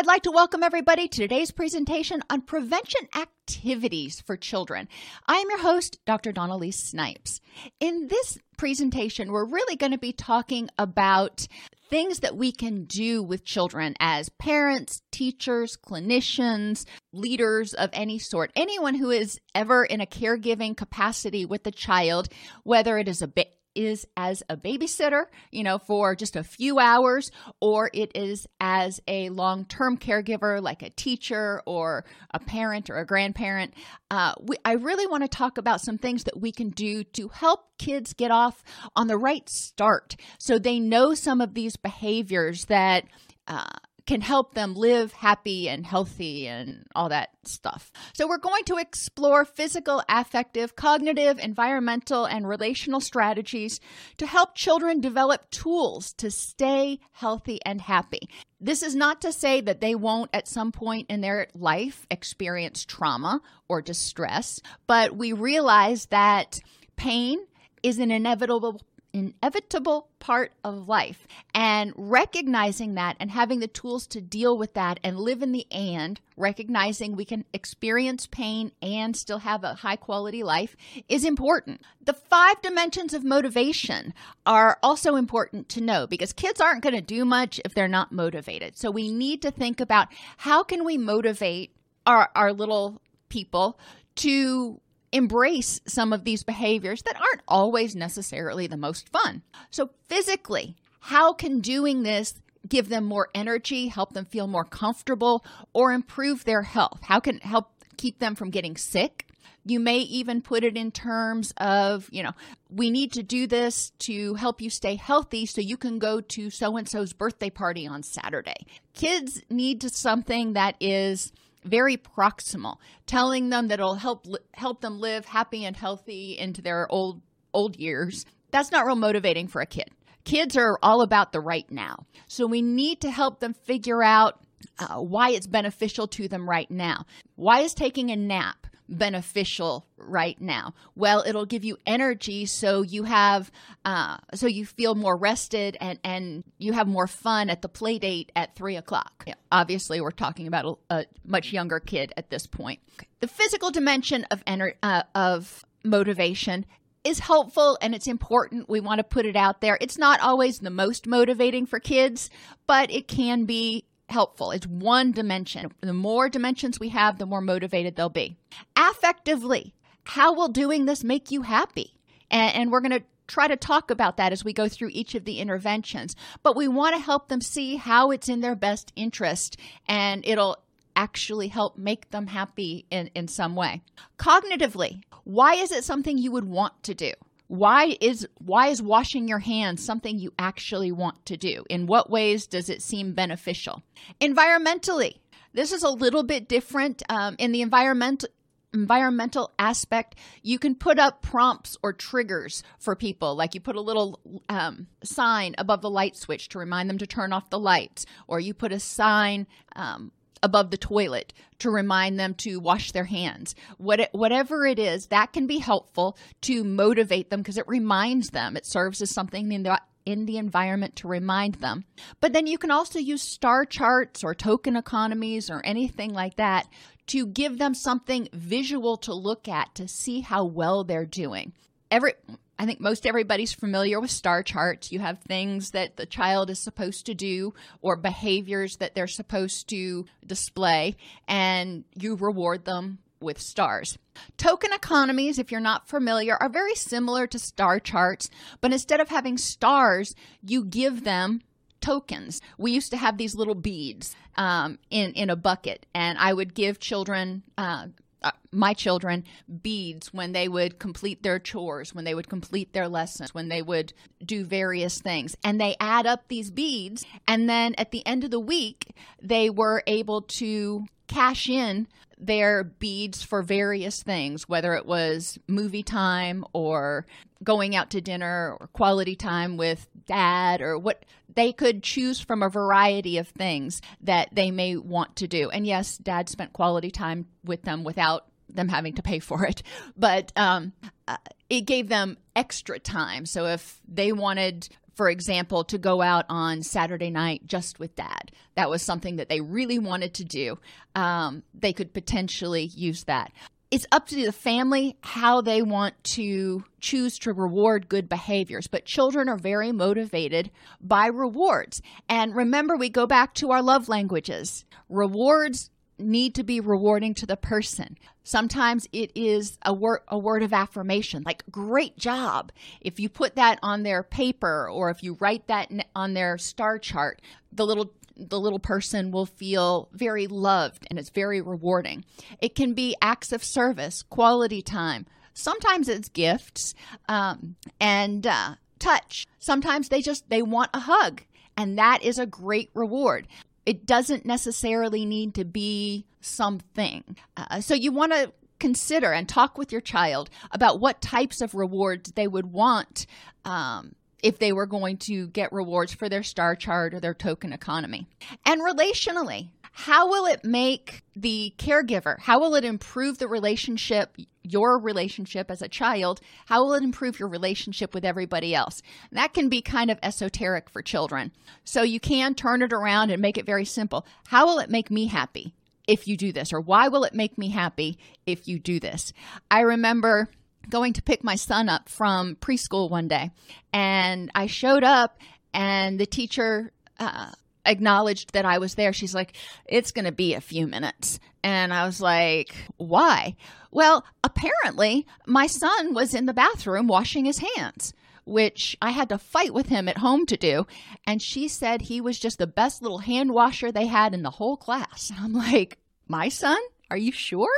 I'd like to welcome everybody to today's presentation on prevention activities for children. I am your host, Dr. Dawn-Elise Snipes. In this presentation, we're really going to be talking about things that we can do with children as parents, teachers, clinicians, leaders of any sort. Anyone who is ever in a caregiving capacity with a child, whether it is a is as a babysitter, you know, for just a few hours, or it is as a long term caregiver, like a teacher or a parent or a grandparent. Uh, we, I really want to talk about some things that we can do to help kids get off on the right start so they know some of these behaviors that. Uh, can help them live happy and healthy and all that stuff. So, we're going to explore physical, affective, cognitive, environmental, and relational strategies to help children develop tools to stay healthy and happy. This is not to say that they won't at some point in their life experience trauma or distress, but we realize that pain is an inevitable inevitable part of life. And recognizing that and having the tools to deal with that and live in the and, recognizing we can experience pain and still have a high quality life is important. The five dimensions of motivation are also important to know because kids aren't going to do much if they're not motivated. So we need to think about how can we motivate our, our little people to embrace some of these behaviors that aren't always necessarily the most fun. So, physically, how can doing this give them more energy, help them feel more comfortable, or improve their health? How can help keep them from getting sick? You may even put it in terms of, you know, we need to do this to help you stay healthy so you can go to so and so's birthday party on Saturday. Kids need to something that is very proximal, telling them that it'll help help them live happy and healthy into their old old years. That's not real motivating for a kid. Kids are all about the right now. So we need to help them figure out uh, why it's beneficial to them right now. Why is taking a nap beneficial right now? Well, it'll give you energy so you have uh, so you feel more rested and and you have more fun at the play date at three o'clock. Yeah, obviously, we're talking about a, a, much younger kid at this point. The physical dimension of ener- uh, of motivation is helpful and it's important. We want to put it out there. It's not always the most motivating for kids, but it can be helpful. It's one dimension. The more dimensions we have, the more motivated they'll be. Affectively, how will doing this make you happy? And, and we're going to try to talk about that as we go through each of the interventions. But we want to help them see how it's in their best interest and it'll actually help make them happy in, in some way. Cognitively, why is it something you would want to do? Why is why is washing your hands something you actually want to do? In what ways does it seem beneficial? Environmentally. This is a little bit different um, in the environment environmental aspect. You can put up prompts or triggers for people. Like you put a little um, sign above the light switch to remind them to turn off the lights or you put a sign um, above the toilet to remind them to wash their hands. What it, whatever it is, that can be helpful to motivate them because it reminds them. It serves as something in the in the environment to remind them. But then you can also use star charts or token economies or anything like that to give them something visual to look at to see how well they're doing. Every I think most everybody's familiar with star charts. You have things that the child is supposed to do or behaviors that they're supposed to display, and you reward them with stars. Token economies, if you're not familiar, are very similar to star charts, but instead of having stars, you give them tokens. We used to have these little beads um, in in a bucket, and I would give children. Uh, uh, my children beads when they would complete their chores, when they would complete their lessons, when they would do various things. And they add up these beads. And then at the end of the week, they were able to cash in their beads for various things, whether it was movie time or going out to dinner or quality time with dad or what they could choose from a variety of things that they may want to do. And yes, dad spent quality time with them without them having to pay for it, but um, uh, it gave them extra time. So if they wanted for example, to go out on Saturday night just with dad. That was something that they really wanted to do. Um, they could potentially use that. It's up to the family how they want to choose to reward good behaviors, but children are very motivated by rewards. And remember, we go back to our love languages. Rewards need to be rewarding to the person. Sometimes it is a word a word of affirmation, like great job. If you put that on their paper or if you write that on their star chart, the little the little person will feel very loved and it's very rewarding. It can be acts of service, quality time. Sometimes it's gifts um, and uh, touch. Sometimes they just they want a hug and that is a great reward it doesn't necessarily need to be something. Uh, so you want to consider and talk with your child about what types of rewards they would want um, if they were going to get rewards for their star chart or their token economy. And relationally, how will it make the caregiver, how will it improve the relationship, your relationship as a child? How will it improve your relationship with everybody else? That can be kind of esoteric for children. So you can turn it around and make it very simple. How will it make me happy? If you do this, or why will it make me happy if you do this? I remember going to pick my son up from preschool one day, and I showed up, and the teacher uh, acknowledged that I was there. She's like, it's going to be a few minutes. And I was like, why? Well, apparently, my son was in the bathroom washing his hands, which I had to fight with him at home to do. And she said he was just the best little hand washer they had in the whole class. I'm like, my son? Are you sure?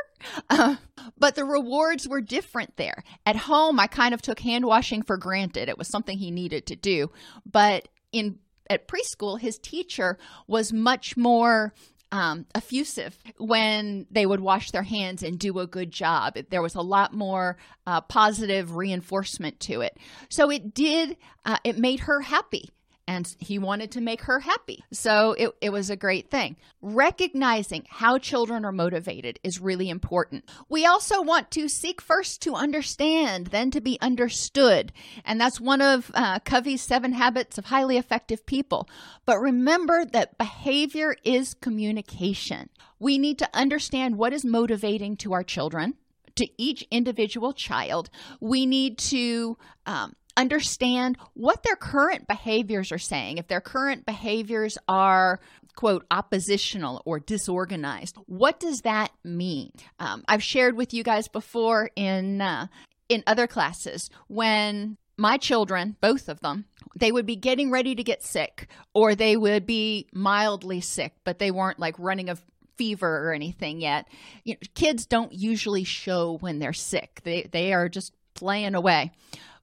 Uh, but the rewards were different there. At home, I kind of took hand washing for granted. It was something he needed to do. But in at preschool, his teacher was much more um, effusive when they would wash their hands and do a good job. There was a lot more uh, positive reinforcement to it. So it did, uh, it made her happy and he wanted to make her happy. So it, it was a great thing. Recognizing how children are motivated is really important. We also want to seek first to understand, then to be understood. And that's one of uh, Covey's seven habits of highly effective people. But remember that behavior is communication. We need to understand what is motivating to our children to each individual child. We need to um, understand what their current behaviors are saying. If their current behaviors are quote oppositional or disorganized what does that mean? Um, i've shared with you guys before in uh, in other classes when my children both of them they would be getting ready to get sick or they would be mildly sick but they weren't like running a fever or anything yet. You know, kids don't usually show when they're sick. They they are just playing away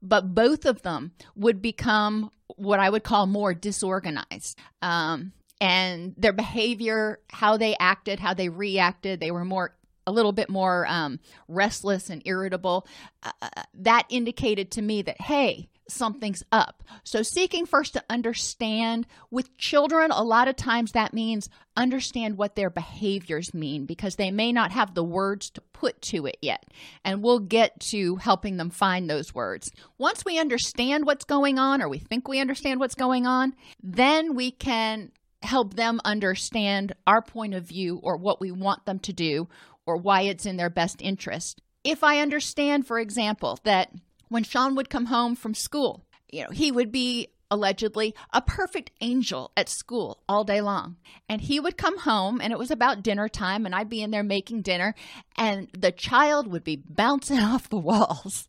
but both of them would become what I would call more disorganized. Um, and their behavior, how they acted, how they reacted, they were more a little bit more um, restless and irritable. Uh, uh that indicated to me that, hey, something's up. So, seeking first to understand with children, a lot of times that means understand what their behaviors mean because they may not have the words to put to it yet. And we'll get to helping them find those words. Once we understand what's going on, or we think we understand what's going on, then we can help them understand our point of view or what we want them to do or why it's in their best interest. If I understand, for example, that when Sean would come home from school, you know, he would be allegedly a perfect angel at school all day long. And he would come home and it was about dinner time and I'd be in there making dinner and the child would be bouncing off the walls.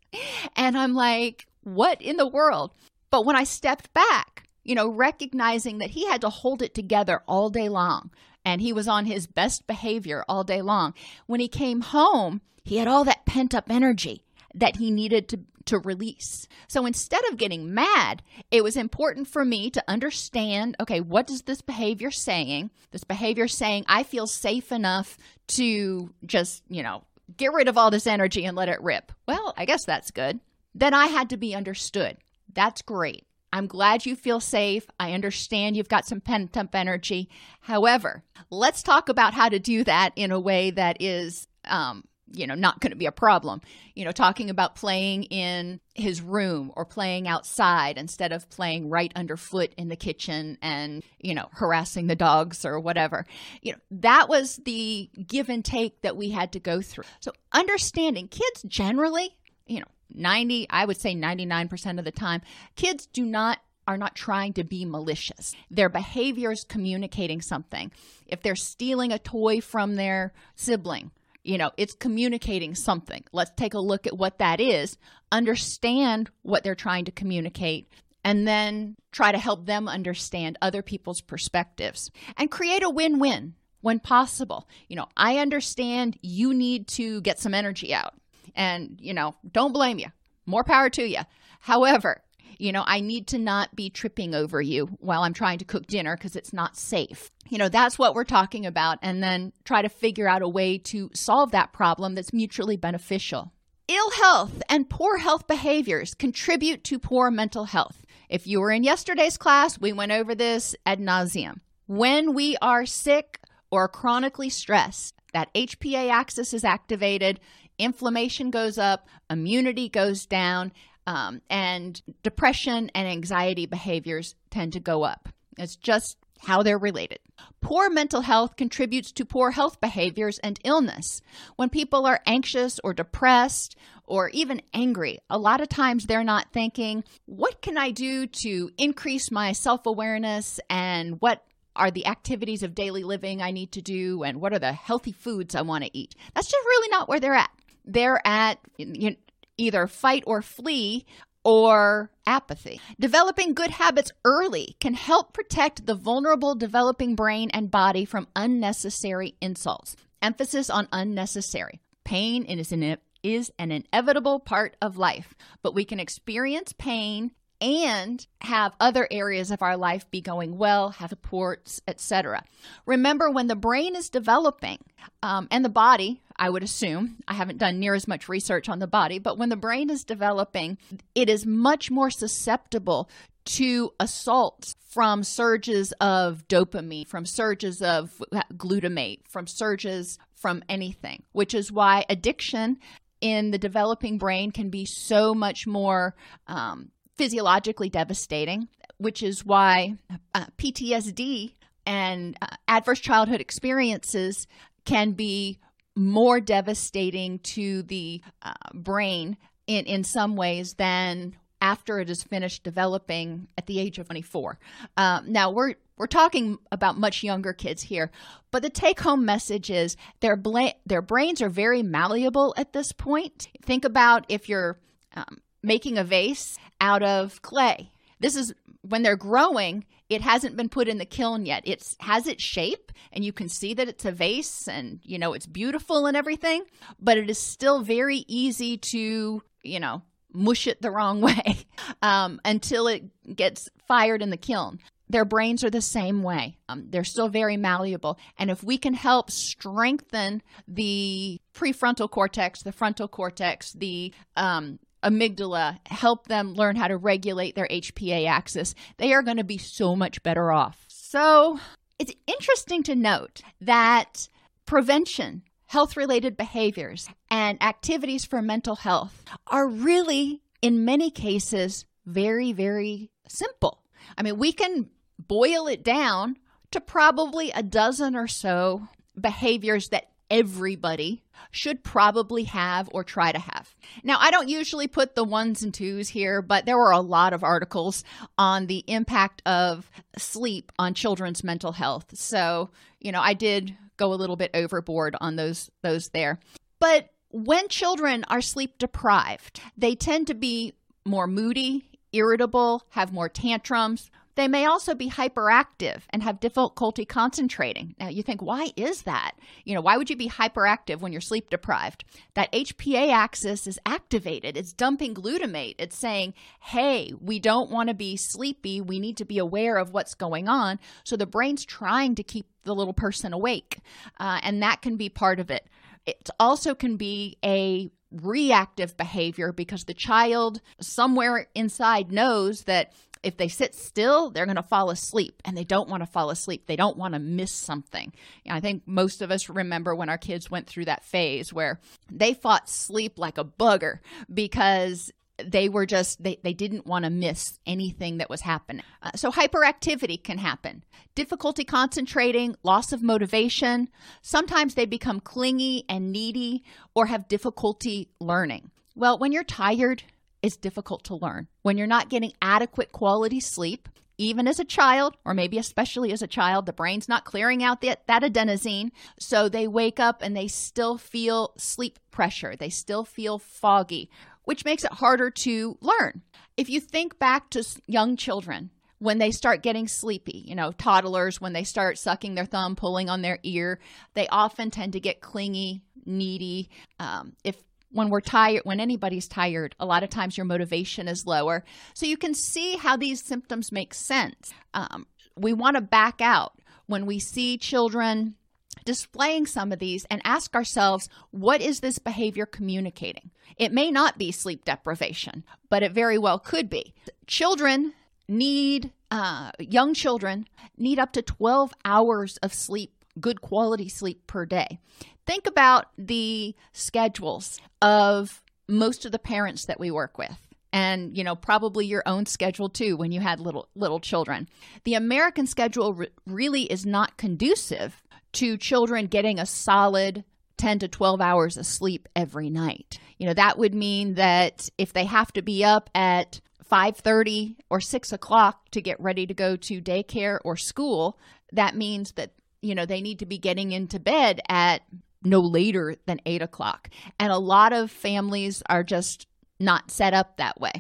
And I'm like, what in the world? But when I stepped back, you know, recognizing that he had to hold it together all day long and he was on his best behavior all day long, when he came home, he had all that pent up energy that he needed to to release. So instead of getting mad, it was important for me to understand okay, what is this behavior saying? This behavior saying, I feel safe enough to just, you know, get rid of all this energy and let it rip. Well, I guess that's good. Then I had to be understood. That's great. I'm glad you feel safe. I understand you've got some pent up energy. However, let's talk about how to do that in a way that is um, you know not going to be a problem you know talking about playing in his room or playing outside instead of playing right underfoot in the kitchen and you know harassing the dogs or whatever you know that was the give and take that we had to go through so understanding kids generally you know 90 i would say 99% of the time kids do not are not trying to be malicious. Their behavior is communicating something. If they're stealing a toy from their sibling, you know, it's communicating something. Let's take a look at what that is, understand what they're trying to communicate, and then try to help them understand other people's perspectives and create a win win when possible. You know, I understand you need to get some energy out, and, you know, don't blame you. More power to you. However, you know, I need to not be tripping over you while I'm trying to cook dinner because it's not safe. You know, that's what we're talking about. And then try to figure out a way to solve that problem that's mutually beneficial. Ill health and poor health behaviors contribute to poor mental health. If you were in yesterday's class, we went over this ad nauseum. When we are sick or chronically stressed, that HPA axis is activated, inflammation goes up, immunity goes down, um, and depression and anxiety behaviors tend to go up. It's just how they're related. Poor mental health contributes to poor health behaviors and illness. When people are anxious or depressed or even angry, a lot of times they're not thinking, what can I do to increase my self awareness and what are the activities of daily living I need to do and what are the healthy foods I want to eat? That's just really not where they're at. They're at you know, either fight or flee or apathy. Developing good habits early can help protect the vulnerable developing brain and body from unnecessary insults. Emphasis on unnecessary. Pain is an, is an inevitable part of life, but we can experience pain and have other areas of our life be going well, have supports, etc. Remember, when the brain is developing um, and the body, I would assume, I haven't done near as much research on the body, but when the brain is developing, it is much more susceptible to assaults from surges of dopamine, from surges of glutamate, from surges from anything, which is why addiction in the developing brain can be so much more um, physiologically devastating, which is why uh, PTSD and uh, adverse childhood experiences can be more devastating to the uh, brain in, in some ways than after it is finished developing at the age of 24. Um, now, we're we're talking about much younger kids here, but the take home message is their, bla- their brains are very malleable at this point. Think about if you're um, making a vase out of clay. This is when they're growing, it hasn't been put in the kiln yet. It has its shape and you can see that it's a vase and you know it's beautiful and everything, but it is still very easy to, you know, mush it the wrong way um, until it gets fired in the kiln. Their brains are the same way. Um, they're still very malleable. And if we can help strengthen the prefrontal cortex, the frontal cortex, the um, amygdala, help them learn how to regulate their HPA axis, they are going to be so much better off. So it's interesting to note that prevention, health related behaviors, and activities for mental health are really, in many cases, very, very simple. I mean, we can boil it down to probably a dozen or so behaviors that everybody should probably have or try to have. Now, I don't usually put the ones and twos here, but there were a lot of articles on the impact of sleep on children's mental health. So, you know, I did go a little bit overboard on those those there. But when children are sleep deprived, they tend to be more moody, irritable, have more tantrums, they may also be hyperactive and have difficulty concentrating. Now, you think, why is that? You know, why would you be hyperactive when you're sleep deprived? That HPA axis is activated. It's dumping glutamate. It's saying, hey, we don't want to be sleepy. We need to be aware of what's going on. So the brain's trying to keep the little person awake. Uh, and that can be part of it. It also can be a reactive behavior because the child somewhere inside knows that if they sit still, they're going to fall asleep and they don't want to fall asleep. They don't want to miss something. I think most of us remember when our kids went through that phase where they fought sleep like a bugger because they were just they, they didn't want to miss anything that was happening uh, so hyperactivity can happen difficulty concentrating loss of motivation sometimes they become clingy and needy or have difficulty learning well when you're tired is difficult to learn. When you're not getting adequate quality sleep, even as a child, or maybe especially as a child, the brain's not clearing out that, that adenosine. So they wake up and they still feel sleep pressure. They still feel foggy, which makes it harder to learn. If you think back to young children, when they start getting sleepy, you know, toddlers, when they start sucking their thumb, pulling on their ear, they often tend to get clingy, needy. Um, if when we're tired, when anybody's tired, a lot of times your motivation is lower. So you can see how these symptoms make sense. Um, we want to back out when we see children displaying some of these and ask ourselves, what is this behavior communicating? It may not be sleep deprivation, but it very well could be. Children need, uh, young children need up to 12 hours of sleep good quality sleep per day. Think about the schedules of most of the parents that we work with and you know probably your own schedule too when you had little little children the american schedule re- really is not conducive to children getting a solid 10 to 12 hours of sleep every night you know that would mean that if they have to be up at 5.30 or 6 o'clock to get ready to go to daycare or school that means that you know, they need to be getting into bed at no later than eight o'clock. And a lot of families are just not set up that way.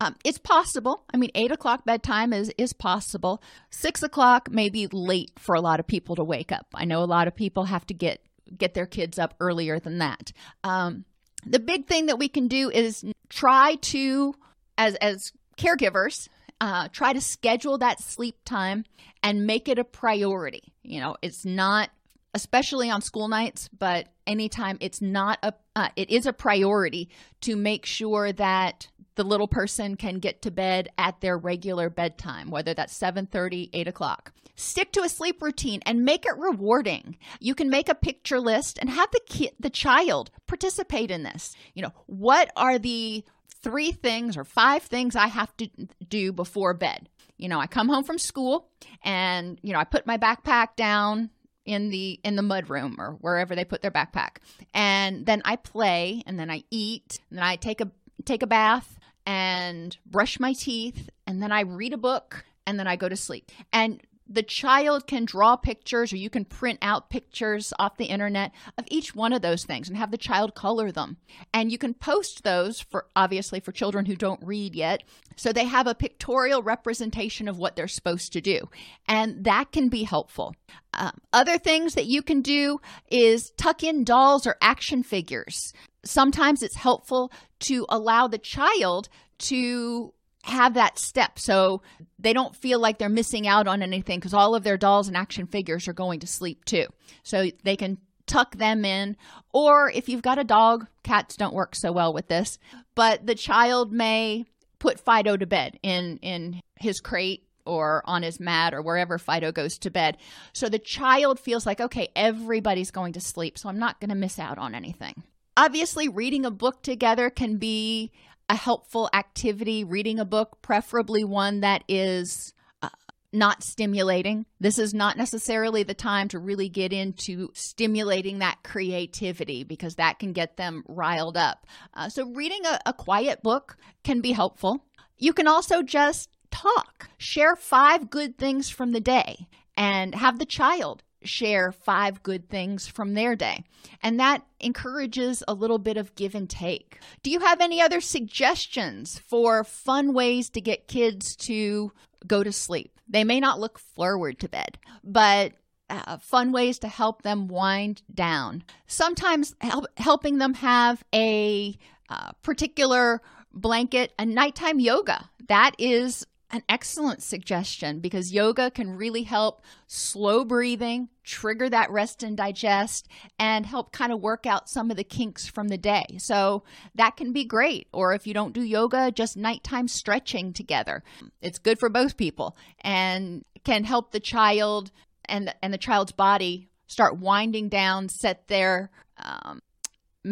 Um, it's possible. I mean, eight o'clock bedtime is is possible. Six o'clock may be late for a lot of people to wake up. I know a lot of people have to get get their kids up earlier than that. Um, the big thing that we can do is try to, as as caregivers, uh, try to schedule that sleep time and make it a priority. You know, it's not especially on school nights, but anytime it's not a uh, it is a priority to make sure that the little person can get to bed at their regular bedtime, whether that's 7:30, 8 o'clock. Stick to a sleep routine and make it rewarding. You can make a picture list and have the kid, the child participate in this. You know, what are the three things or five things I have to do before bed. You know, I come home from school and, you know, I put my backpack down in the in the mud room or wherever they put their backpack. And then I play and then I eat and then I take a take a bath and brush my teeth and then I read a book and then I go to sleep. And the child can draw pictures or you can print out pictures off the internet of each one of those things and have the child color them. And you can post those for obviously for children who don't read yet. So they have a pictorial representation of what they're supposed to do. And that can be helpful. Um, other things that you can do is tuck in dolls or action figures. Sometimes it's helpful to allow the child to have that step so they don't feel like they're missing out on anything because all of their dolls and action figures are going to sleep too. So they can tuck them in. Or if you've got a dog, cats don't work so well with this, but the child may put Fido to bed in, in his crate or on his mat or wherever Fido goes to bed. So the child feels like, okay, everybody's going to sleep, so I'm not going to miss out on anything. Obviously, reading a book together can be a helpful activity, reading a book, preferably one that is uh, not stimulating. This is not necessarily the time to really get into stimulating that creativity because that can get them riled up. Uh, so, reading a, a quiet book can be helpful. You can also just talk, share five good things from the day, and have the child share five good things from their day. And that encourages a little bit of give and take. Do you have any other suggestions for fun ways to get kids to go to sleep? They may not look forward to bed, but uh, fun ways to help them wind down. Sometimes help, helping them have a uh, particular blanket, a nighttime yoga. That is an excellent suggestion because yoga can really help slow breathing, trigger that rest and digest, and help kind of work out some of the kinks from the day. So that can be great. Or if you don't do yoga, just nighttime stretching together. It's good for both people and can help the child and and the child's body start winding down, set their um,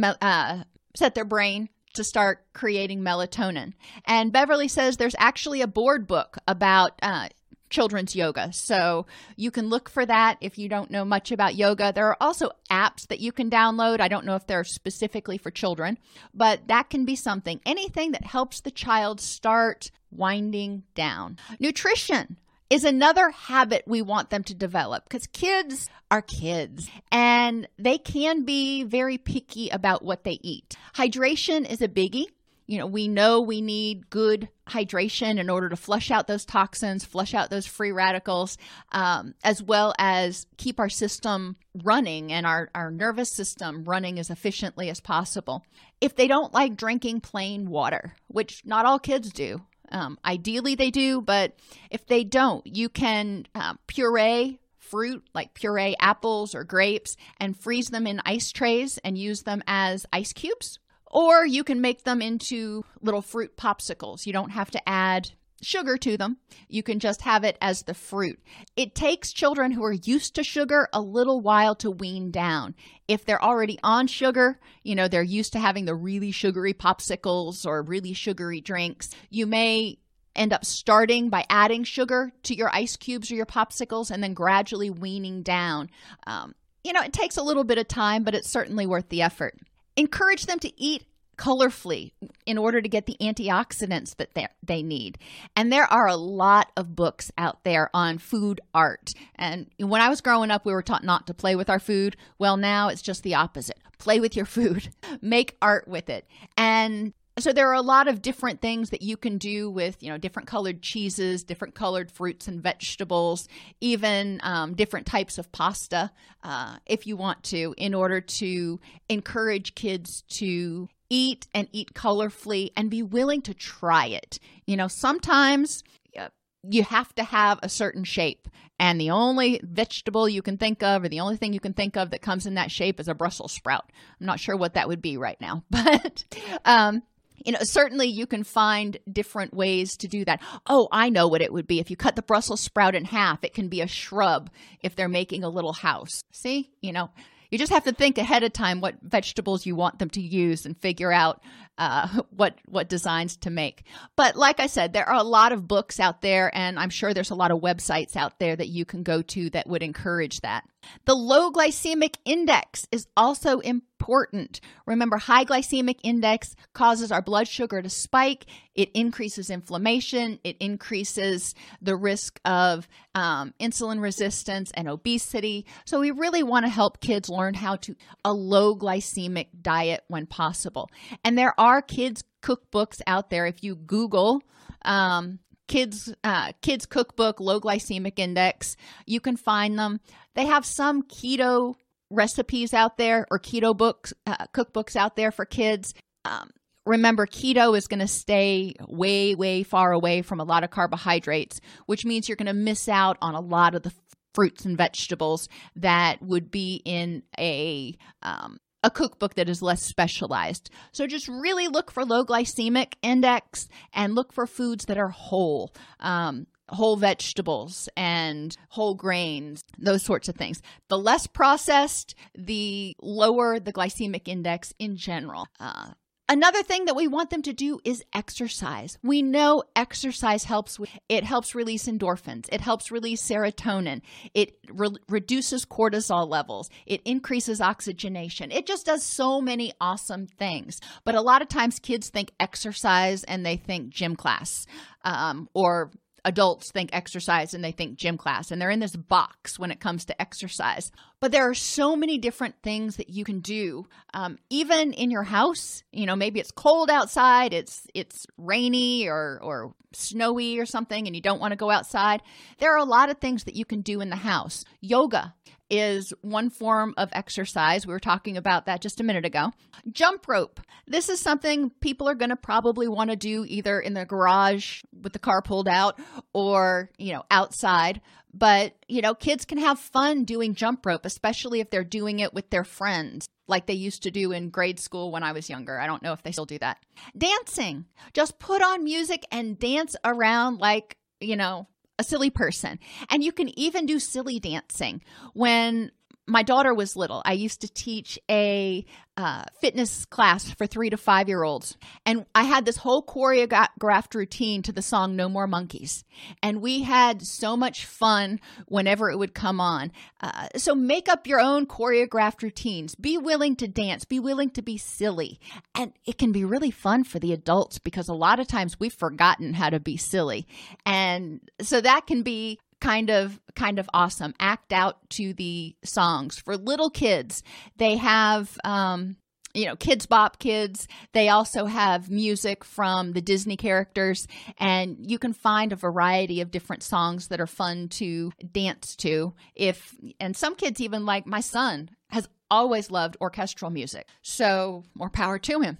uh, set their brain to start creating melatonin. And Beverly says there's actually a board book about uh, children's yoga. So you can look for that if you don't know much about yoga. There are also apps that you can download. I don't know if they're specifically for children, but that can be something. Anything that helps the child start winding down. Nutrition is another habit we want them to develop because kids are kids and they can be very picky about what they eat. Hydration is a biggie. You know, we know we need good hydration in order to flush out those toxins, flush out those free radicals, um, as well as keep our system running and our, our nervous system running as efficiently as possible. If they don't like drinking plain water, which not all kids do, um, ideally, they do, but if they don't, you can uh, puree fruit like puree apples or grapes and freeze them in ice trays and use them as ice cubes. Or you can make them into little fruit popsicles. You don't have to add sugar to them. You can just have it as the fruit. It takes children who are used to sugar a little while to wean down. If they're already on sugar, you know, they're used to having the really sugary popsicles or really sugary drinks, you may end up starting by adding sugar to your ice cubes or your popsicles and then gradually weaning down. Um, you know, it takes a little bit of time, but it's certainly worth the effort. Encourage them to eat colorfully in order to get the antioxidants that they, they need. And there are a lot of books out there on food art. And when I was growing up, we were taught not to play with our food. Well, now it's just the opposite. Play with your food, make art with it. And so there are a lot of different things that you can do with you know different colored cheeses different colored fruits and vegetables even um, different types of pasta uh, if you want to in order to encourage kids to eat and eat colorfully and be willing to try it. You know, sometimes uh, you have to have a certain shape. And the only vegetable you can think of, or the only thing you can think of that comes in that shape, is a Brussels sprout. I'm not sure what that would be right now, but um, you know, certainly you can find different ways to do that. Oh, I know what it would be. If you cut the Brussels sprout in half, it can be a shrub if they're making a little house. See, you know, you just have to think ahead of time what vegetables you want them to use and figure out uh, what what designs to make. But like I said, there are a lot of books out there, and I'm sure there's a lot of websites out there that you can go to that would encourage that. The low glycemic index is also important. Remember, high glycemic index causes our blood sugar to spike. It increases inflammation. It increases the risk of um, insulin resistance and obesity. So, we really want to help kids learn how to a low glycemic diet when possible. And there are kids' cookbooks out there. If you Google um, kids uh, kids cookbook low glycemic index. You can find them. They have some keto recipes out there or keto books uh, cookbooks out there for kids. Um, remember keto is going to stay way way far away from a lot of carbohydrates which means you're going to miss out on a lot of the fruits and vegetables that would be in a um, a cookbook that is less specialized. So just really look for low glycemic index and look for foods that are whole. Um, whole vegetables and whole grains, those sorts of things. The less processed, the lower the glycemic index in general. Uh, Another thing that we want them to do is exercise. We know exercise helps it helps release endorphins. It helps release serotonin. It re- reduces cortisol levels. It increases oxygenation. It just does so many awesome things. But a lot of times kids think exercise and they think gym class um, or adults think exercise and they think gym class, and they're in this box when it comes to exercise. But there are so many different things that you can do, um, even in your house. You know, maybe it's cold outside, it's it's rainy or or snowy or something, and you don't want to go outside. There are a lot of things that you can do in the house. Yoga is one form of exercise. We were talking about that just a minute ago. Jump rope. This is something people are going to probably want to do either in the garage with the car pulled out or, you know, outside. But, you know, kids can have fun doing jump rope, especially if they're doing it with their friends like they used to do in grade school when I was younger. I don't know if they still do that. Dancing. Just put on music and dance around like, you know, a silly person. And you can even do silly dancing. When my daughter was little, I used to teach a uh, fitness class for three to five year olds. And I had this whole choreographed routine to the song No More Monkeys. And we had so much fun whenever it would come on. Uh, so make up your own choreographed routines. Be willing to dance, be willing to be silly. And it can be really fun for the adults because a lot of times we've forgotten how to be silly. And so that can be kind of kind of awesome act out to the songs for little kids they have um you know, Kidz Bop Kids. They also have music from the Disney characters, and you can find a variety of different songs that are fun to dance to. If and some kids even like my son has always loved orchestral music, so more power to him.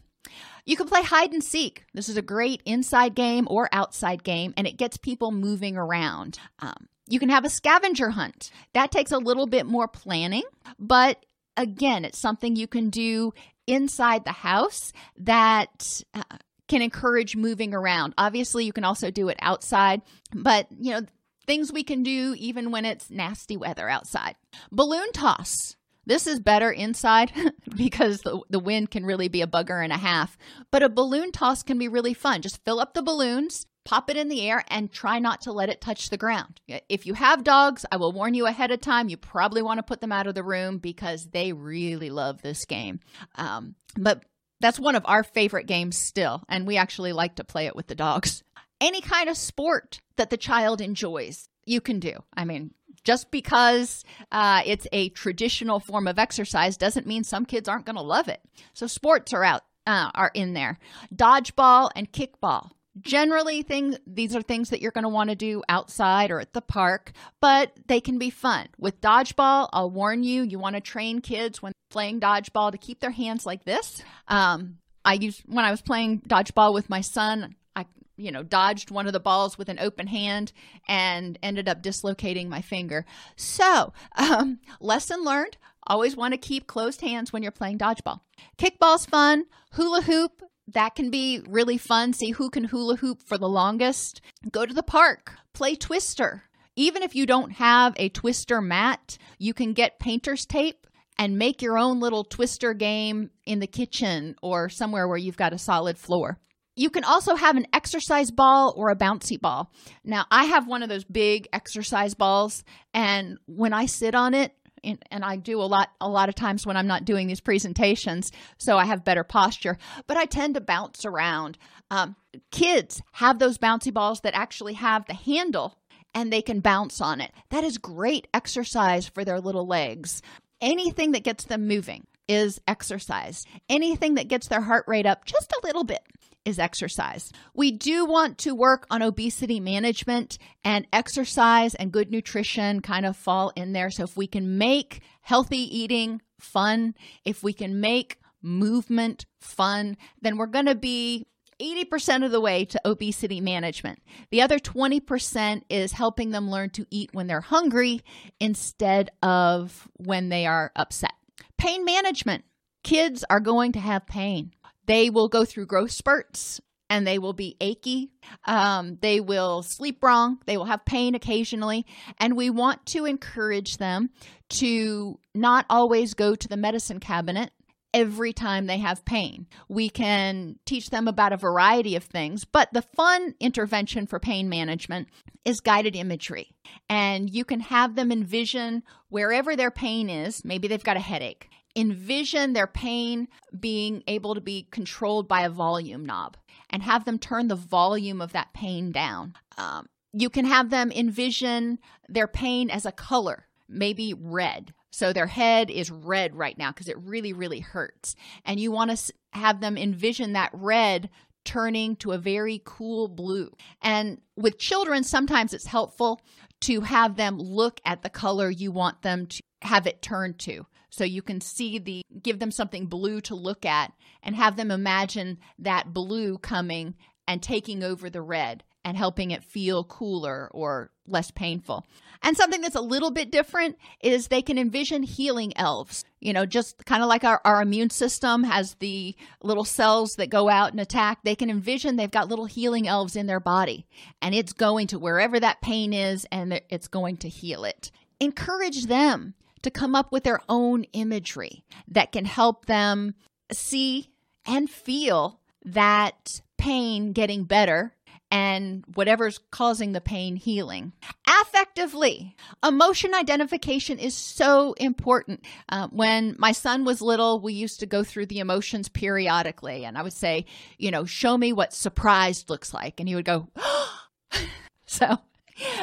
You can play hide and seek. This is a great inside game or outside game, and it gets people moving around. Um, you can have a scavenger hunt. That takes a little bit more planning, but again, it's something you can do inside the house that uh, can encourage moving around. Obviously, you can also do it outside, but you know, things we can do even when it's nasty weather outside. Balloon toss. This is better inside because the, the wind can really be a bugger and a half. But a balloon toss can be really fun. Just fill up the balloons, pop it in the air, and try not to let it touch the ground. If you have dogs, I will warn you ahead of time, you probably want to put them out of the room because they really love this game. Um, but that's one of our favorite games still, and we actually like to play it with the dogs. Any kind of sport that the child enjoys, you can do. I mean, just because uh, it's a traditional form of exercise doesn't mean some kids aren't going to love it. So sports are out, uh, are in there. Dodgeball and kickball. Generally, things these are things that you're going to want to do outside or at the park, but they can be fun. With dodgeball, I'll warn you, you want to train kids when playing dodgeball to keep their hands like this. Um, I used when I was playing dodgeball with my son I you know, dodged one of the balls with an open hand and ended up dislocating my finger. So, um, lesson learned always want to keep closed hands when you're playing dodgeball. Kickball's fun, hula hoop. That can be really fun. See who can hula hoop for the longest. Go to the park, play twister. Even if you don't have a twister mat, you can get painter's tape and make your own little twister game in the kitchen or somewhere where you've got a solid floor. You can also have an exercise ball or a bouncy ball. Now, I have one of those big exercise balls, and when I sit on it, and, I do a lot a lot of times when I'm not doing these presentations, so I have better posture. But I tend to bounce around. Um, kids have those bouncy balls that actually have the handle, and they can bounce on it. That is great exercise for their little legs. Anything that gets them moving is exercise. Anything that gets their heart rate up just a little bit is exercise. We do want to work on obesity management and exercise and good nutrition kind of fall in there. So if we can make healthy eating fun, if we can make movement fun, then we're going to be 80% of the way to obesity management. The other 20% is helping them learn to eat when they're hungry instead of when they are upset. Pain management. Kids are going to have pain. They will go through growth spurts and they will be achy. Um, they will sleep wrong. They will have pain occasionally. And we want to encourage them to not always go to the medicine cabinet every time they have pain. We can teach them about a variety of things, but the fun intervention for pain management is guided imagery. And you can have them envision wherever their pain is. Maybe they've got a headache. Envision their pain being able to be controlled by a volume knob and have them turn the volume of that pain down. Um, you can have them envision their pain as a color, maybe red. So their head is red right now because it really, really hurts. And you want to have them envision that red turning to a very cool blue. And with children, sometimes it's helpful to have them look at the color you want them to have it turn to. So you can see the, give them something blue to look at and have them imagine that blue coming and taking over the red and helping it feel cooler or less painful. And something that's a little bit different is they can envision healing elves. You know, just kind of like our, our immune system has the little cells that go out and attack, they can envision they've got little healing elves in their body and it's going to wherever that pain is and it's going to heal it. Encourage them to come up with their own imagery that can help them see and feel that pain getting better and whatever's causing the pain healing. Affectively, emotion identification is so important. Uh, when my son was little, we used to go through the emotions periodically, and I would say, you know, show me what surprised looks like. And he would go, so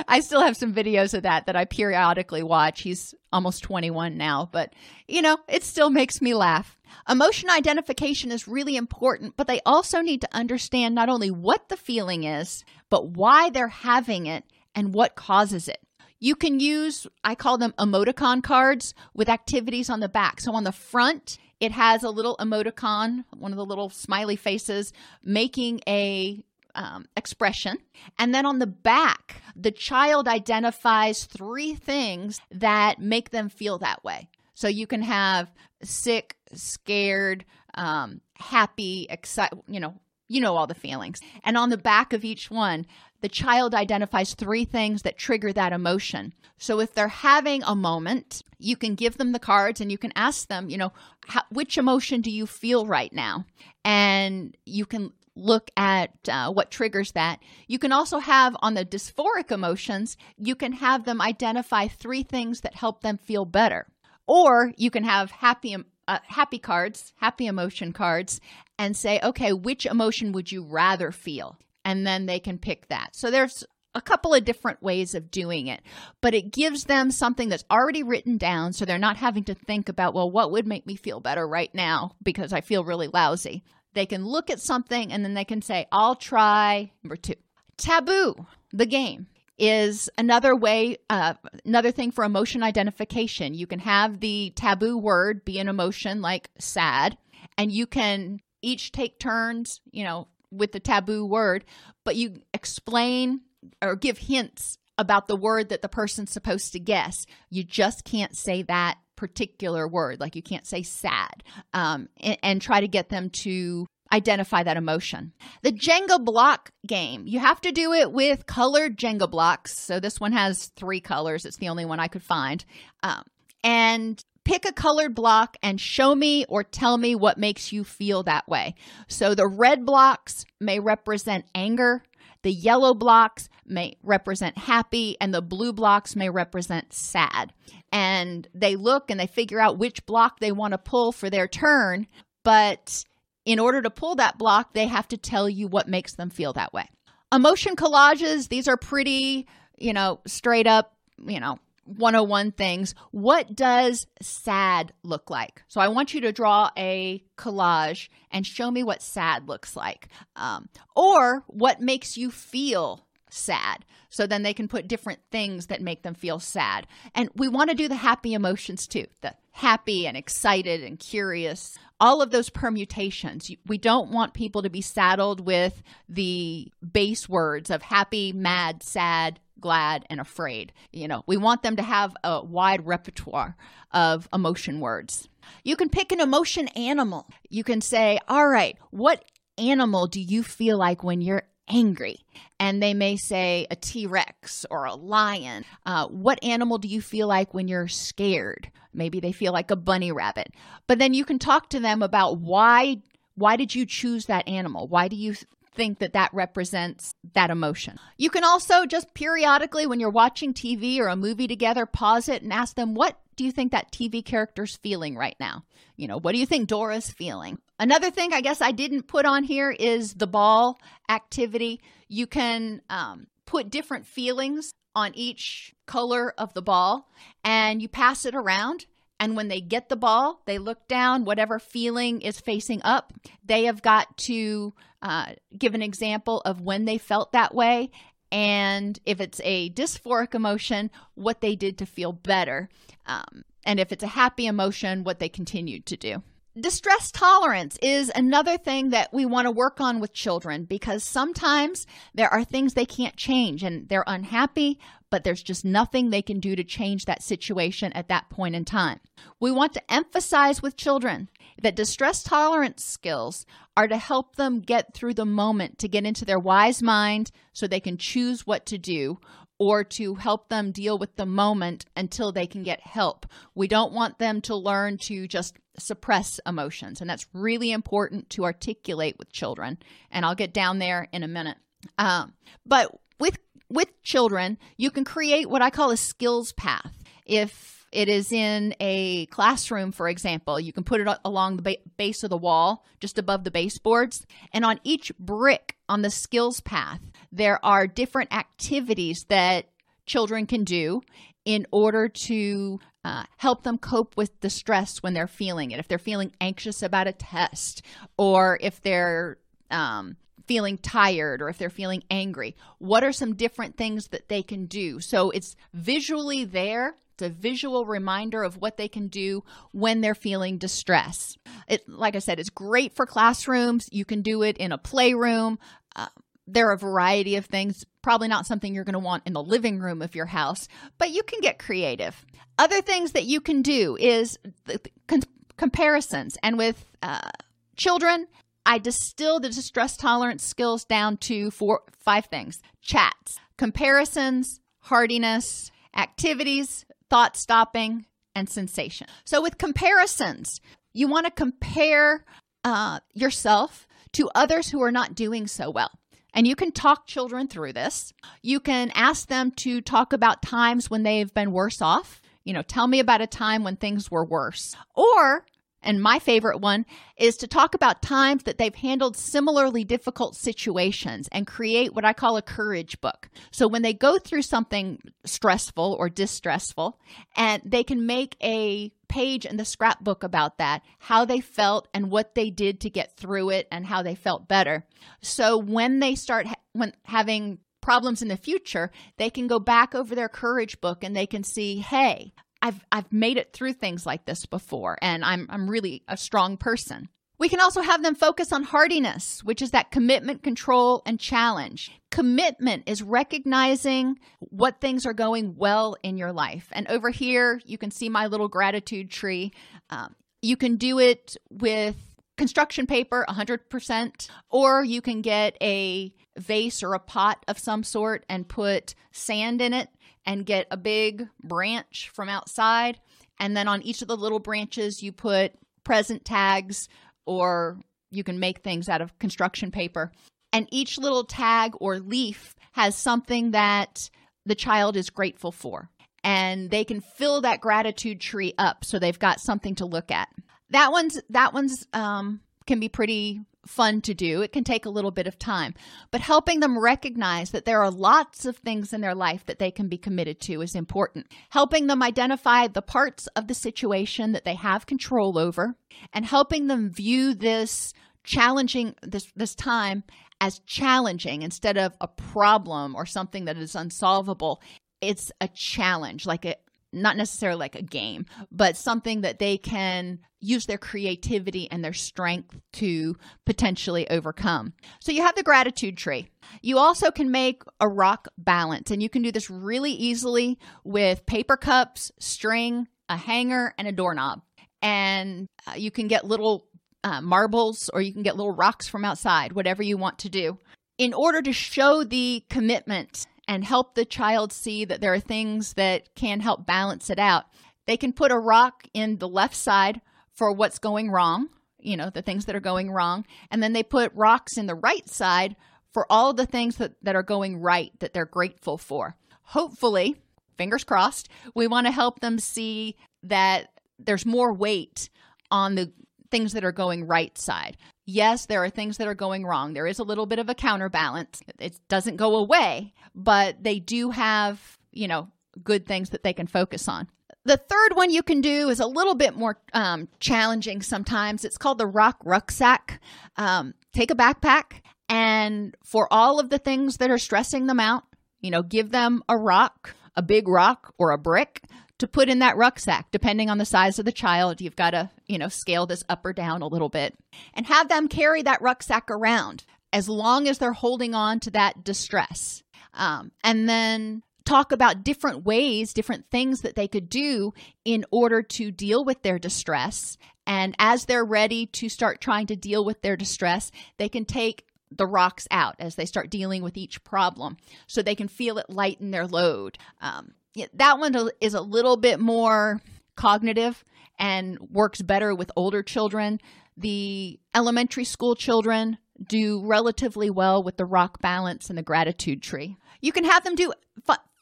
I still have some videos of that that I periodically watch. He's almost 21 now, but you know, it still makes me laugh. Emotion identification is really important, but they also need to understand not only what the feeling is, but why they're having it and what causes it. You can use, I call them emoticon cards with activities on the back. So on the front, it has a little emoticon, one of the little smiley faces, making a um, expression. And then on the back, the child identifies three things that make them feel that way. So you can have sick, scared, um, happy, excited, you know, you know all the feelings. And on the back of each one, the child identifies three things that trigger that emotion. So if they're having a moment, you can give them the cards and you can ask them, you know, how, which emotion do you feel right now? And you can look at uh, what triggers that. You can also have on the dysphoric emotions, you can have them identify three things that help them feel better. Or you can have happy uh, happy cards, happy emotion cards and say, "Okay, which emotion would you rather feel?" And then they can pick that. So there's a couple of different ways of doing it, but it gives them something that's already written down so they're not having to think about, well, what would make me feel better right now because I feel really lousy. They can look at something and then they can say, I'll try number two. Taboo, the game, is another way, uh, another thing for emotion identification. You can have the taboo word be an emotion like sad, and you can each take turns, you know, with the taboo word, but you explain or give hints about the word that the person's supposed to guess. You just can't say that particular word, like you can't say sad, um, and, and try to get them to identify that emotion. The Jenga block game, you have to do it with colored Jenga blocks. So this one has three colors, it's the only one I could find. Um, and pick a colored block and show me or tell me what makes you feel that way. So the red blocks may represent anger, the yellow blocks may represent happy, and the blue blocks may represent sad. And they look and they figure out which block they want to pull for their turn, but in order to pull that block, they have to tell you what makes them feel that way. Emotion collages, these are pretty, you know, straight up, you know, 101 things. What does sad look like? So I want you to draw a collage and show me what sad looks like. Um, or what makes you feel sad. So then they can put different things that make them feel sad. And we want to do the happy emotions too the happy and excited and curious, all of those permutations. We don't want people to be saddled with the base words of happy, mad, sad, glad, and afraid. You know, we want them to have a wide repertoire of emotion words. You can pick an emotion animal. You can say, all right, what animal do you feel like when you're angry and they may say a T Rex or a lion. Uh, what animal do you feel like when you're scared? Maybe they feel like a bunny rabbit. But then you can talk to them about why why did you choose that animal? Why do you think that that represents that emotion. You can also just periodically, when you're watching TV or a movie together, pause it and ask them, What do you think that TV character's feeling right now? You know, what do you think Dora's feeling? Another thing I guess I didn't put on here is the ball activity. You can um, put different feelings on each color of the ball and you pass it around and when they get the ball, they look down, whatever feeling is facing up. They have got to uh, give an example of when they felt that way. And if it's a dysphoric emotion, what they did to feel better. Um, and if it's a happy emotion, what they continued to do. Distress tolerance is another thing that we want to work on with children because sometimes there are things they can't change and they're unhappy, but there's just nothing they can do to change that situation at that point in time. We want to emphasize with children that distress tolerance skills are to help them get through the moment, to get into their wise mind so they can choose what to do, or to help them deal with the moment until they can get help. We don't want them to learn to just suppress emotions, and that's really important to articulate with children. And I'll get down there in a minute. Um, but with with children, you can create what I call a skills path. If it is in a classroom, for example, you can put it along the base of the wall, just above the baseboards. And on each brick on the skills path, there are different activities that children can do in order to uh, help them cope with the stress when they're feeling it. If they're feeling anxious about a test, or if they're um, feeling tired or if they're feeling angry. What are some different things that they can do? So it's visually there. A visual reminder of what they can do when they're feeling distress. It, like I said, it's great for classrooms. You can do it in a playroom. Uh, there are a variety of things. Probably not something you're going to want in the living room of your house, but you can get creative. Other things that you can do is the, the comparisons. And with uh, children, I distilled the distress tolerance skills down to four, five things chats, comparisons, hardiness, activities, thought stopping, and sensation. So, with comparisons, you want to compare uh, yourself to others who are not doing so well. And you can talk children through this. You can ask them to talk about times when they've been worse off. You know, tell me about a time when things were worse. Or and my favorite one is to talk about times that they've handled similarly difficult situations and create what I call a courage book. So when they go through something stressful or distressful, and they can make a page in the scrapbook about that, how they felt and what they did to get through it and how they felt better. So when they start ha- when having problems in the future, they can go back over their courage book and they can see, hey, I've I've made it through things like this before and I'm I'm really a strong person. We can also have them focus on hardiness, which is that commitment, control, and challenge. Commitment is recognizing what things are going well in your life. And over here, you can see my little gratitude tree. Um, you can do it with construction paper 100%, or you can get a vase or a pot of some sort and put sand in it and get a big branch from outside. And then on each of the little branches, you put present tags or you can make things out of construction paper. And each little tag or leaf has something that the child is grateful for. And they can fill that gratitude tree up so they've got something to look at. That one's that one's um, can be pretty fun to do. It can take a little bit of time, but helping them recognize that there are lots of things in their life that they can be committed to is important. Helping them identify the parts of the situation that they have control over and helping them view this challenging this this time as challenging instead of a problem or something that is unsolvable. It's a challenge, like a not necessarily like a game, but something that they can use their creativity and their strength to potentially overcome. So you have the gratitude tree. You also can make a rock balance, and you can do this really easily with paper cups, string, a hanger, and a doorknob. And uh, you can get little uh, marbles or you can get little rocks from outside, whatever you want to do. in order to show the commitment and help the child see that there are things that can help balance it out, they can put a rock in the left side for what's going wrong, you know, the things that are going wrong, and then they put rocks in the right side for all the things that, that are going right that they're grateful for. Hopefully, fingers crossed, we want to help them see that there's more weight on the things that are going right side. Yes, there are things that are going wrong. There is a little bit of a counterbalance. It doesn't go away, but they do have, you know, good things that they can focus on. The third one you can do is a little bit more um, challenging sometimes. It's called the rock rucksack. Um, take a backpack and for all of the things that are stressing them out, you know, give them a rock, a big rock or a brick to put in that rucksack. Depending on the size of the child, you've got to, you know, scale this up or down a little bit and have them carry that rucksack around as long as they're holding on to that distress. Um, and then talk about different ways, different things that they could do in order to deal with their distress. And as they're ready to start trying to deal with their distress, they can take the rocks out as they start dealing with each problem so they can feel it lighten their load. Um, that one is a little bit more cognitive and works better with older children. The elementary school children do relatively well with the rock balance and the gratitude tree. You can have them do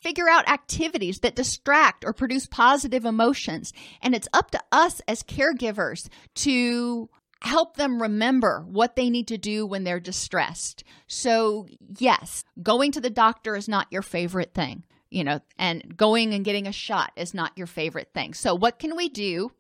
figure out activities that distract or produce positive emotions, and it's up to us as caregivers to help them remember what they need to do when they're distressed. So, yes, going to the doctor is not your favorite thing, you know, and going and getting a shot is not your favorite thing. So, what can we do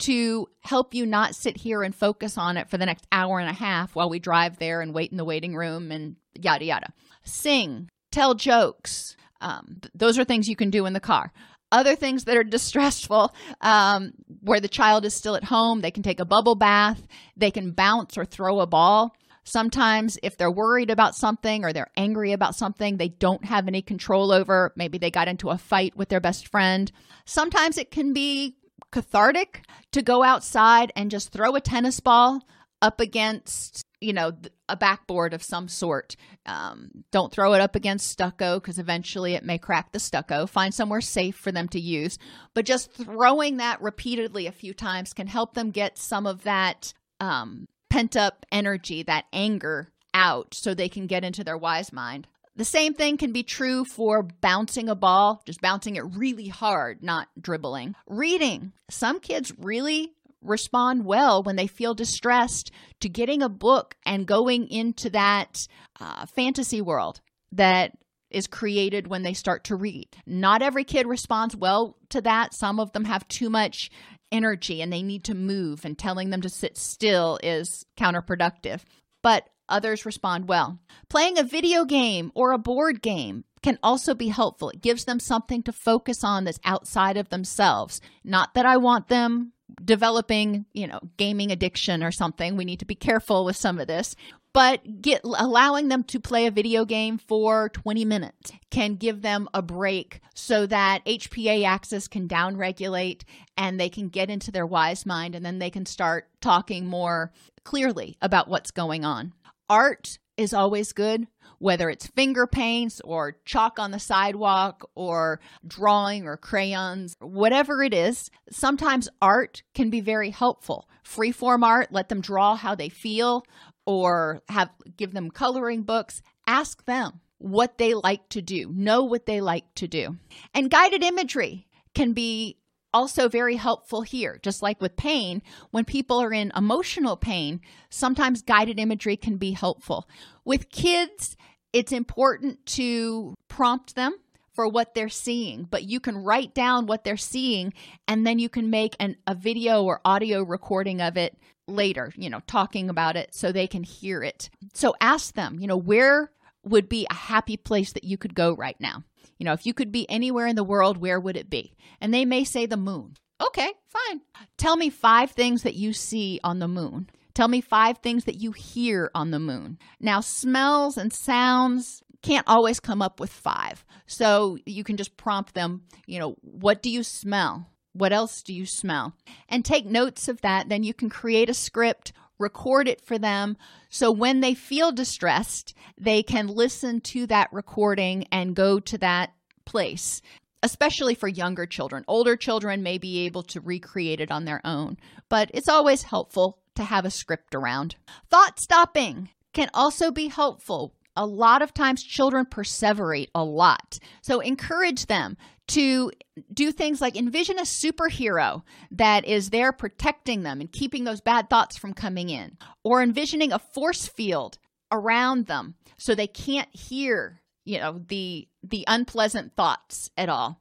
to help you not sit here and focus on it for the next hour and a half while we drive there and wait in the waiting room and yada yada? Sing, tell jokes. Um, th- those are things you can do in the car other things that are distressful um, where the child is still at home they can take a bubble bath they can bounce or throw a ball sometimes if they're worried about something or they're angry about something they don't have any control over maybe they got into a fight with their best friend. Sometimes it can be cathartic to go outside and just throw a tennis ball up against you know a backboard of some sort. Um, don't throw it up against stucco because eventually it may crack the stucco. Find somewhere safe for them to use. But just throwing that repeatedly a few times can help them get some of that um, pent up energy that anger out so they can get into their wise mind the same thing can be true for bouncing a ball, just bouncing it really hard, not dribbling. Reading. Some kids really respond well when they feel distressed to getting a book and going into that uh, fantasy world that is created when they start to read. Not every kid responds well to that. Some of them have too much energy and they need to move, and telling them to sit still is counterproductive. But others respond well. Playing a video game or a board game can also be helpful. It gives them something to focus on that's outside of themselves. Not that I want them developing, you know, gaming addiction or something. We need to be careful with some of this. But get allowing them to play a video game for 20 minutes can give them a break so that HPA axis can downregulate and they can get into their wise mind and then they can start talking more clearly about what's going on. Art is always good, whether it's finger paints or chalk on the sidewalk or drawing or crayons, whatever it is. Sometimes art can be very helpful. Freeform art, let them draw how they feel or have give them coloring books. Ask them what they like to do. Know what they like to do. And guided imagery can be also very helpful here. Just like with pain, when people are in emotional pain, sometimes guided imagery can be helpful. With kids, it's important to prompt them for what they're seeing, but you can write down what they're seeing and then you can make an, a video or audio recording of it later, you know, talking about it so they can hear it. So ask them, you know, where would be a happy place that you could go right now? You know, if you could be anywhere in the world, where would it be? And they may say the moon. Okay, fine. Tell me five things that you see on the moon. Tell me five things that you hear on the moon. Now, smells and sounds can't always come up with five. So you can just prompt them, you know, what do you smell? What else do you smell? And take notes of that. Then you can create a script record it for them so when they feel distressed, they can listen to that recording and go to that place. Especially for younger children. Older children may be able to recreate it on their own, but it's always helpful to have a script around. Thought stopping can also be helpful. A lot of times children perseverate a lot. So encourage them to do things like envision a superhero that is there protecting them and keeping those bad thoughts from coming in, or envisioning a force field around them so they can't hear, you know, the the unpleasant thoughts at all.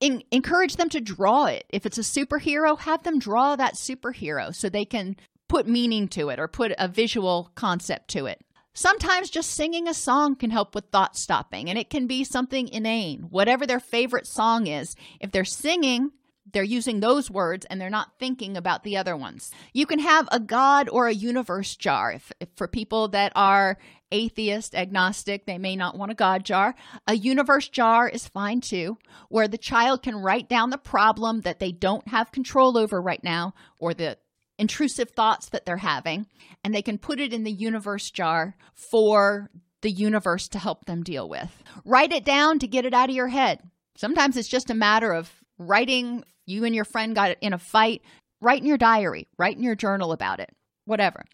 In, encourage them to draw it. If it's a superhero, have them draw that superhero so they can put meaning to it or put a visual concept to it. Sometimes just singing a song can help with thought stopping, and it can be something inane, whatever their favorite song is. If they're singing, they're using those words and they're not thinking about the other ones. You can have a God or a universe jar. If, if, for people that are atheist, agnostic, they may not want a God jar. A universe jar is fine too, where the child can write down the problem that they don't have control over right now or the intrusive thoughts that they're having, and they can put it in the universe jar for the universe to help them deal with. Write it down to get it out of your head. Sometimes it's just a matter of writing, you and your friend got in a fight, write in your diary, write in your journal about it, whatever.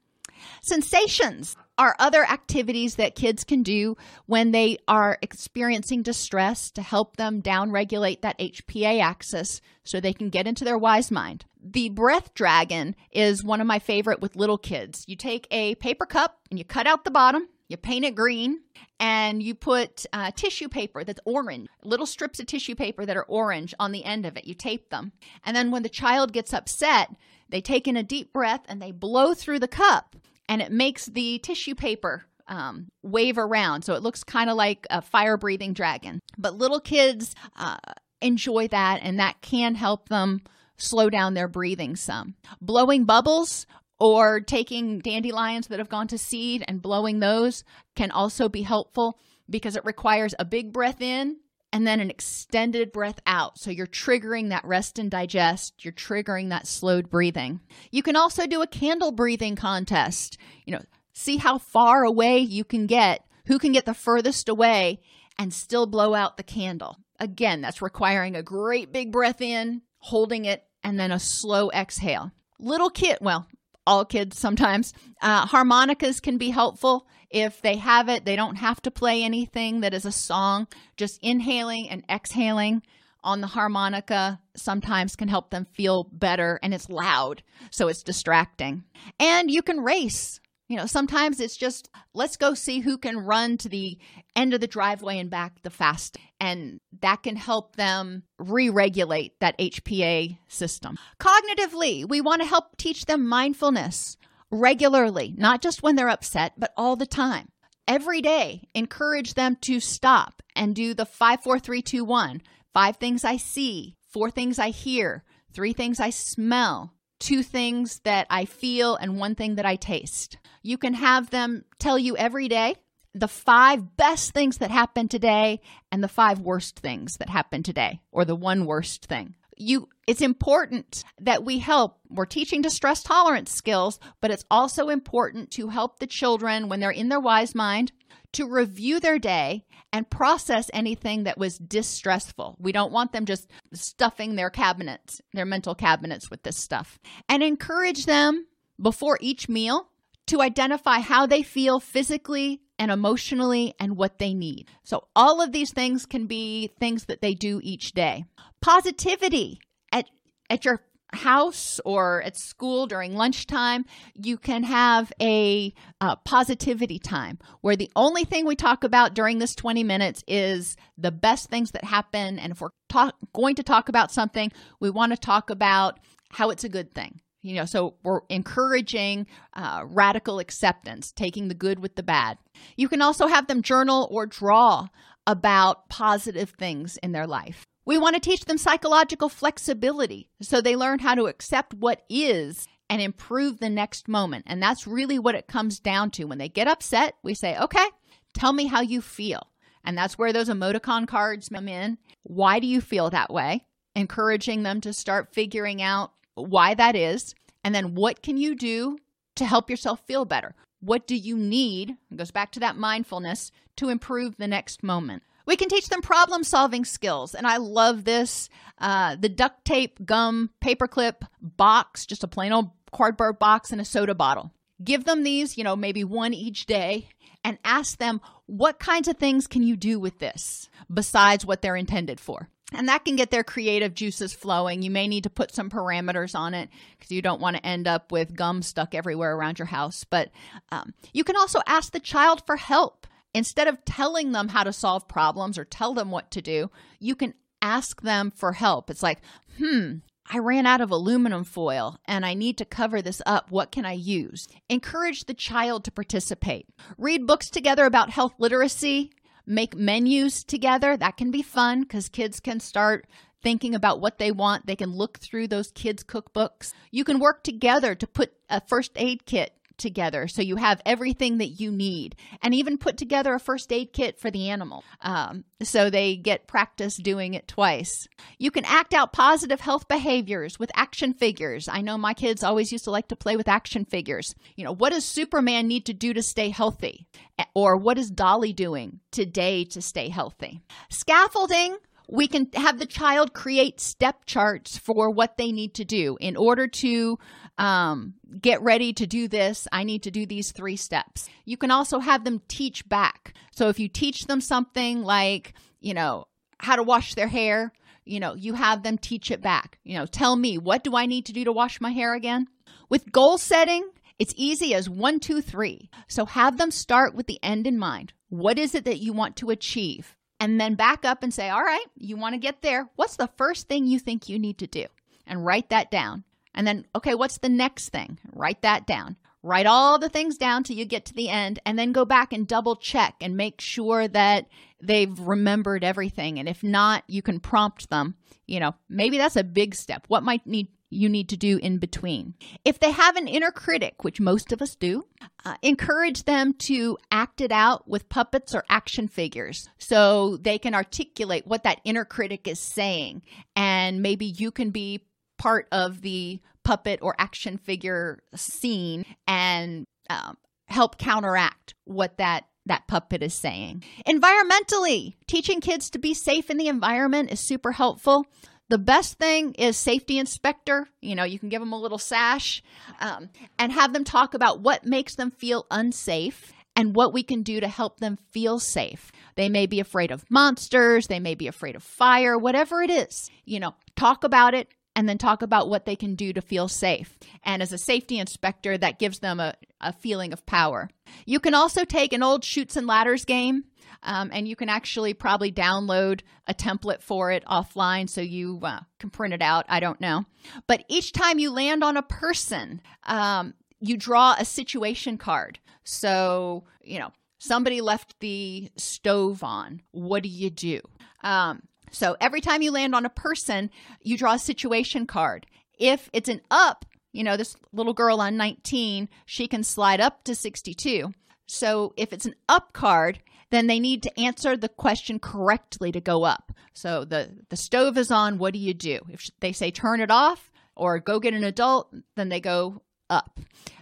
Sensations are other activities that kids can do when they are experiencing distress to help them downregulate that HPA axis so they can get into their wise mind. The breath dragon is one of my favorite with little kids. You take a paper cup and you cut out the bottom, you paint it green, and you put uh, tissue paper that's orange, little strips of tissue paper that are orange on the end of it. You tape them. And then when the child gets upset, they take in a deep breath and they blow through the cup and it makes the tissue paper um, wave around. So it looks kind of like a fire breathing dragon. But little kids uh, enjoy that, and that can help them slow down their breathing some. Blowing bubbles or taking dandelions that have gone to seed and blowing those can also be helpful because it requires a big breath in and then an extended breath out. So you're triggering that rest and digest, you're triggering that slowed breathing. You can also do a candle breathing contest. You know, see how far away you can get, who can get the furthest away and still blow out the candle. Again, that's requiring a great big breath in, holding it, and then a slow exhale. Little kid, well, all kids sometimes. Uh, harmonicas can be helpful. If they have it, they don't have to play anything that is a song. Just inhaling and exhaling on the harmonica sometimes can help them feel better and it's loud, so it's distracting. And you can race. You know, sometimes it's just let's go see who can run to the end of the driveway and back the fast. And that can help them re regulate that HPA system. Cognitively, we want to help teach them mindfulness regularly, not just when they're upset, but all the time. Every day, encourage them to stop and do the five, four, three, two, one. Five things I see, four things I hear, three things I smell, two things that I feel, and one thing that I taste. You can have them tell you every day the five best things that happened today and the five worst things that happened today, or the one worst thing. You, it's important that we help. We're teaching distress tolerance skills, but it's also important to help the children when they're in their wise mind to review their day and process anything that was distressful. We don't want them just stuffing their cabinets, their mental cabinets with this stuff. And encourage them before each meal to identify how they feel physically and emotionally and what they need. So, all of these things can be things that they do each day. Positivity at, at your house or at school during lunchtime, you can have a uh, positivity time where the only thing we talk about during this 20 minutes is the best things that happen. And if we're talk- going to talk about something, we want to talk about how it's a good thing. You know, so we're encouraging uh, radical acceptance, taking the good with the bad. You can also have them journal or draw about positive things in their life. We want to teach them psychological flexibility so they learn how to accept what is and improve the next moment. And that's really what it comes down to. When they get upset, we say, okay, tell me how you feel. And that's where those emoticon cards come in. Why do you feel that way? Encouraging them to start figuring out why that is. And then what can you do to help yourself feel better. What do you need? It goes back to that mindfulness to improve the next moment. We can teach them problem solving skills. And I love this uh, the duct tape, gum, paperclip box, just a plain old cardboard box and a soda bottle. Give them these, you know, maybe one each day, and ask them what kinds of things can you do with this besides what they're intended for. And that can get their creative juices flowing. You may need to put some parameters on it because you don't want to end up with gum stuck everywhere around your house. But um, you can also ask the child for help. Instead of telling them how to solve problems or tell them what to do, you can ask them for help. It's like, hmm, I ran out of aluminum foil and I need to cover this up. What can I use? Encourage the child to participate. Read books together about health literacy. Make menus together. That can be fun because kids can start thinking about what they want. They can look through those kids' cookbooks. You can work together to put a first aid kit together. So you have everything that you need and even put together a first aid kit for the animal. Um, so they get practice doing it twice. You can act out positive health behaviors with action figures. I know my kids always used to like to play with action figures. You know what does superman need to do to stay healthy? Or what is dolly doing today to stay healthy? Scaffolding we can have the child create step charts for what they need to do in order to um, get ready to do this. I need to do these three steps. You can also have them teach back. So if you teach them something like, you know, how to wash their hair, you know, you have them teach it back. You know, tell me, what do I need to do to wash my hair again? With goal setting, it's easy as one, two, three. So have them start with the end in mind. What is it that you want to achieve? And then back up and say, all right, you want to get there. What's the first thing you think you need to do? And write that down. And then, okay, what's the next thing? Write that down. Write all the things down till you get to the end, and then go back and double check and make sure that they've remembered everything. And if not, you can prompt them. You know, maybe that's a big step. What might need you need to do in between. If they have an inner critic, which most of us do, uh, encourage them to act it out with puppets or action figures so they can articulate what that inner critic is saying. And maybe you can be part of the puppet or action figure scene and um, help counteract what that that puppet is saying. Environmentally, teaching kids to be safe in the environment is super helpful. The best thing is safety inspector. You know, you can give them a little sash um, and have them talk about what makes them feel unsafe and what we can do to help them feel safe. They may be afraid of monsters, they may be afraid of fire, whatever it is. You know, talk about it, and then talk about what they can do to feel safe. And as a safety inspector, that gives them a, a feeling of power. You can also take an old Chutes and Ladders game. Um, and you can actually probably download a template for it offline so you uh, can print it out. I don't know. But each time you land on a person, um, you draw a situation card. So, you know, somebody left the stove on. What do you do? Um, so every time you land on a person, you draw a situation card. If it's an up, you know, this little girl on 19, she can slide up to 62. So if it's an up card, then they need to answer the question correctly to go up. So the, the stove is on, what do you do? If they say turn it off or go get an adult, then they go up.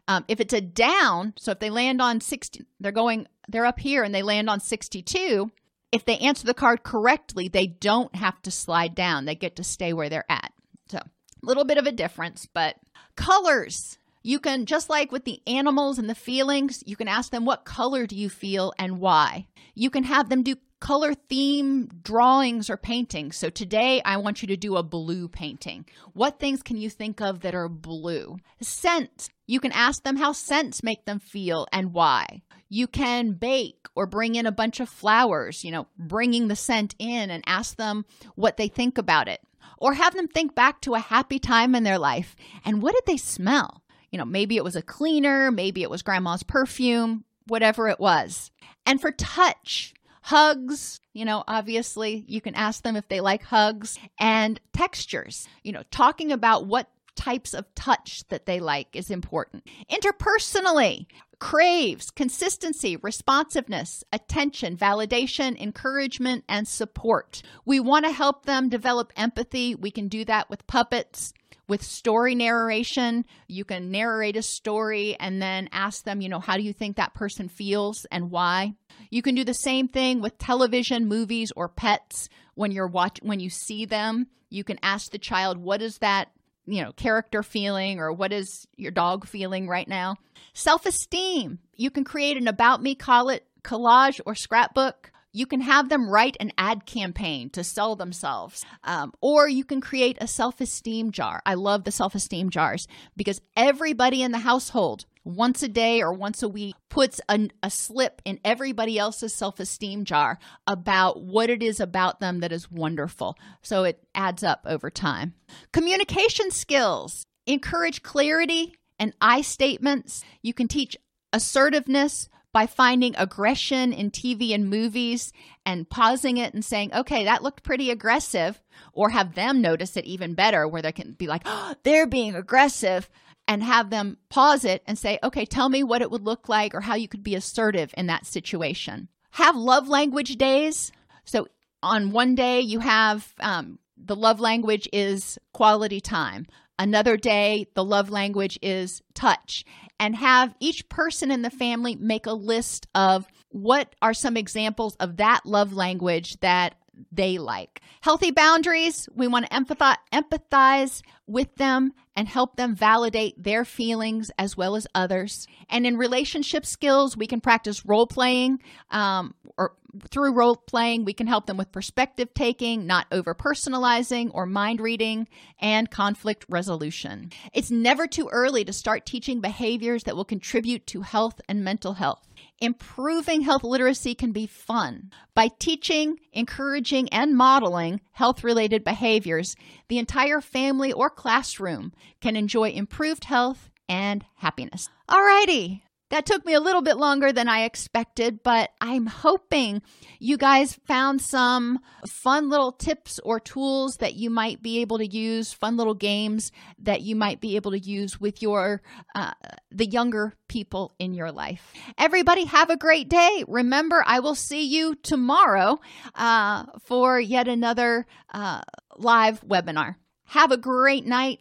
Um, if it's a down, so if they land on 60, they're going, they're up here and they land on 62, if they answer the card correctly, they don't have to slide down. They get to stay where they're at. So, a little bit of a difference, but colors. You can, just like with the animals and the feelings, you can ask them, What color do you feel and why? You can have them do color theme drawings or paintings. So today I want you to do a blue painting. What things can you think of that are blue? Scent. You can ask them how scents make them feel and why. You can bake or bring in a bunch of flowers, you know, bringing the scent in and ask them what they think about it. Or have them think back to a happy time in their life and what did they smell? You know, maybe it was a cleaner, maybe it was grandma's perfume, whatever it was. And for touch, hugs, you know, obviously you can ask them if they like hugs and textures, you know, talking about what types of touch that they like is important. Interpersonally, craves consistency, responsiveness, attention, validation, encouragement, and support. We want to help them develop empathy. We can do that with puppets. with story narration. You can narrate a story and then ask them, you know, how do you think that person feels and why? You can do the same thing with television, movies, or pets. When you're watch when you see them, you can ask the child, what is that, you know, character feeling or what is your dog feeling right now? Self-esteem. You can create an about me call it collage or scrapbook you can have them write an ad campaign to sell themselves, um, or you can create a self esteem jar. I love the self esteem jars because everybody in the household, once a day or once a week, puts a, a slip in everybody else's self esteem jar about what it is about them that is wonderful. So it adds up over time. Communication skills encourage clarity and I statements. You can teach assertiveness, by finding aggression in TV and movies and pausing it and saying, okay, that looked pretty aggressive, or have them notice it even better, where they can be like, oh, they're being aggressive, and have them pause it and say, okay, tell me what it would look like or how you could be assertive in that situation. Have love language days. So on one day, you have um, the love language is quality time. Another day, the love language is touch. And have each person in the family make a list of what are some examples of that love language that they like. Healthy boundaries, we want to empathize, empathize with them and help them validate their feelings as well as others. And in relationship skills, we can practice role playing um, or through role playing, we can help them with perspective taking, not over personalizing or mind reading, and conflict resolution. It's never too early to start teaching behaviors that will contribute to health and mental health. Improving health literacy can be fun. By teaching, encouraging, and modeling health related behaviors, the entire family or classroom can enjoy improved health and happiness. Alrighty, that took me a little bit longer than I expected, but I'm hoping you guys found some fun little tips or tools that you might be able to use, fun little games that you might be able to use with your uh, the younger people in your life. Everybody, have a great day. Remember, I will see you tomorrow uh, for yet another uh, live webinar. Have a great night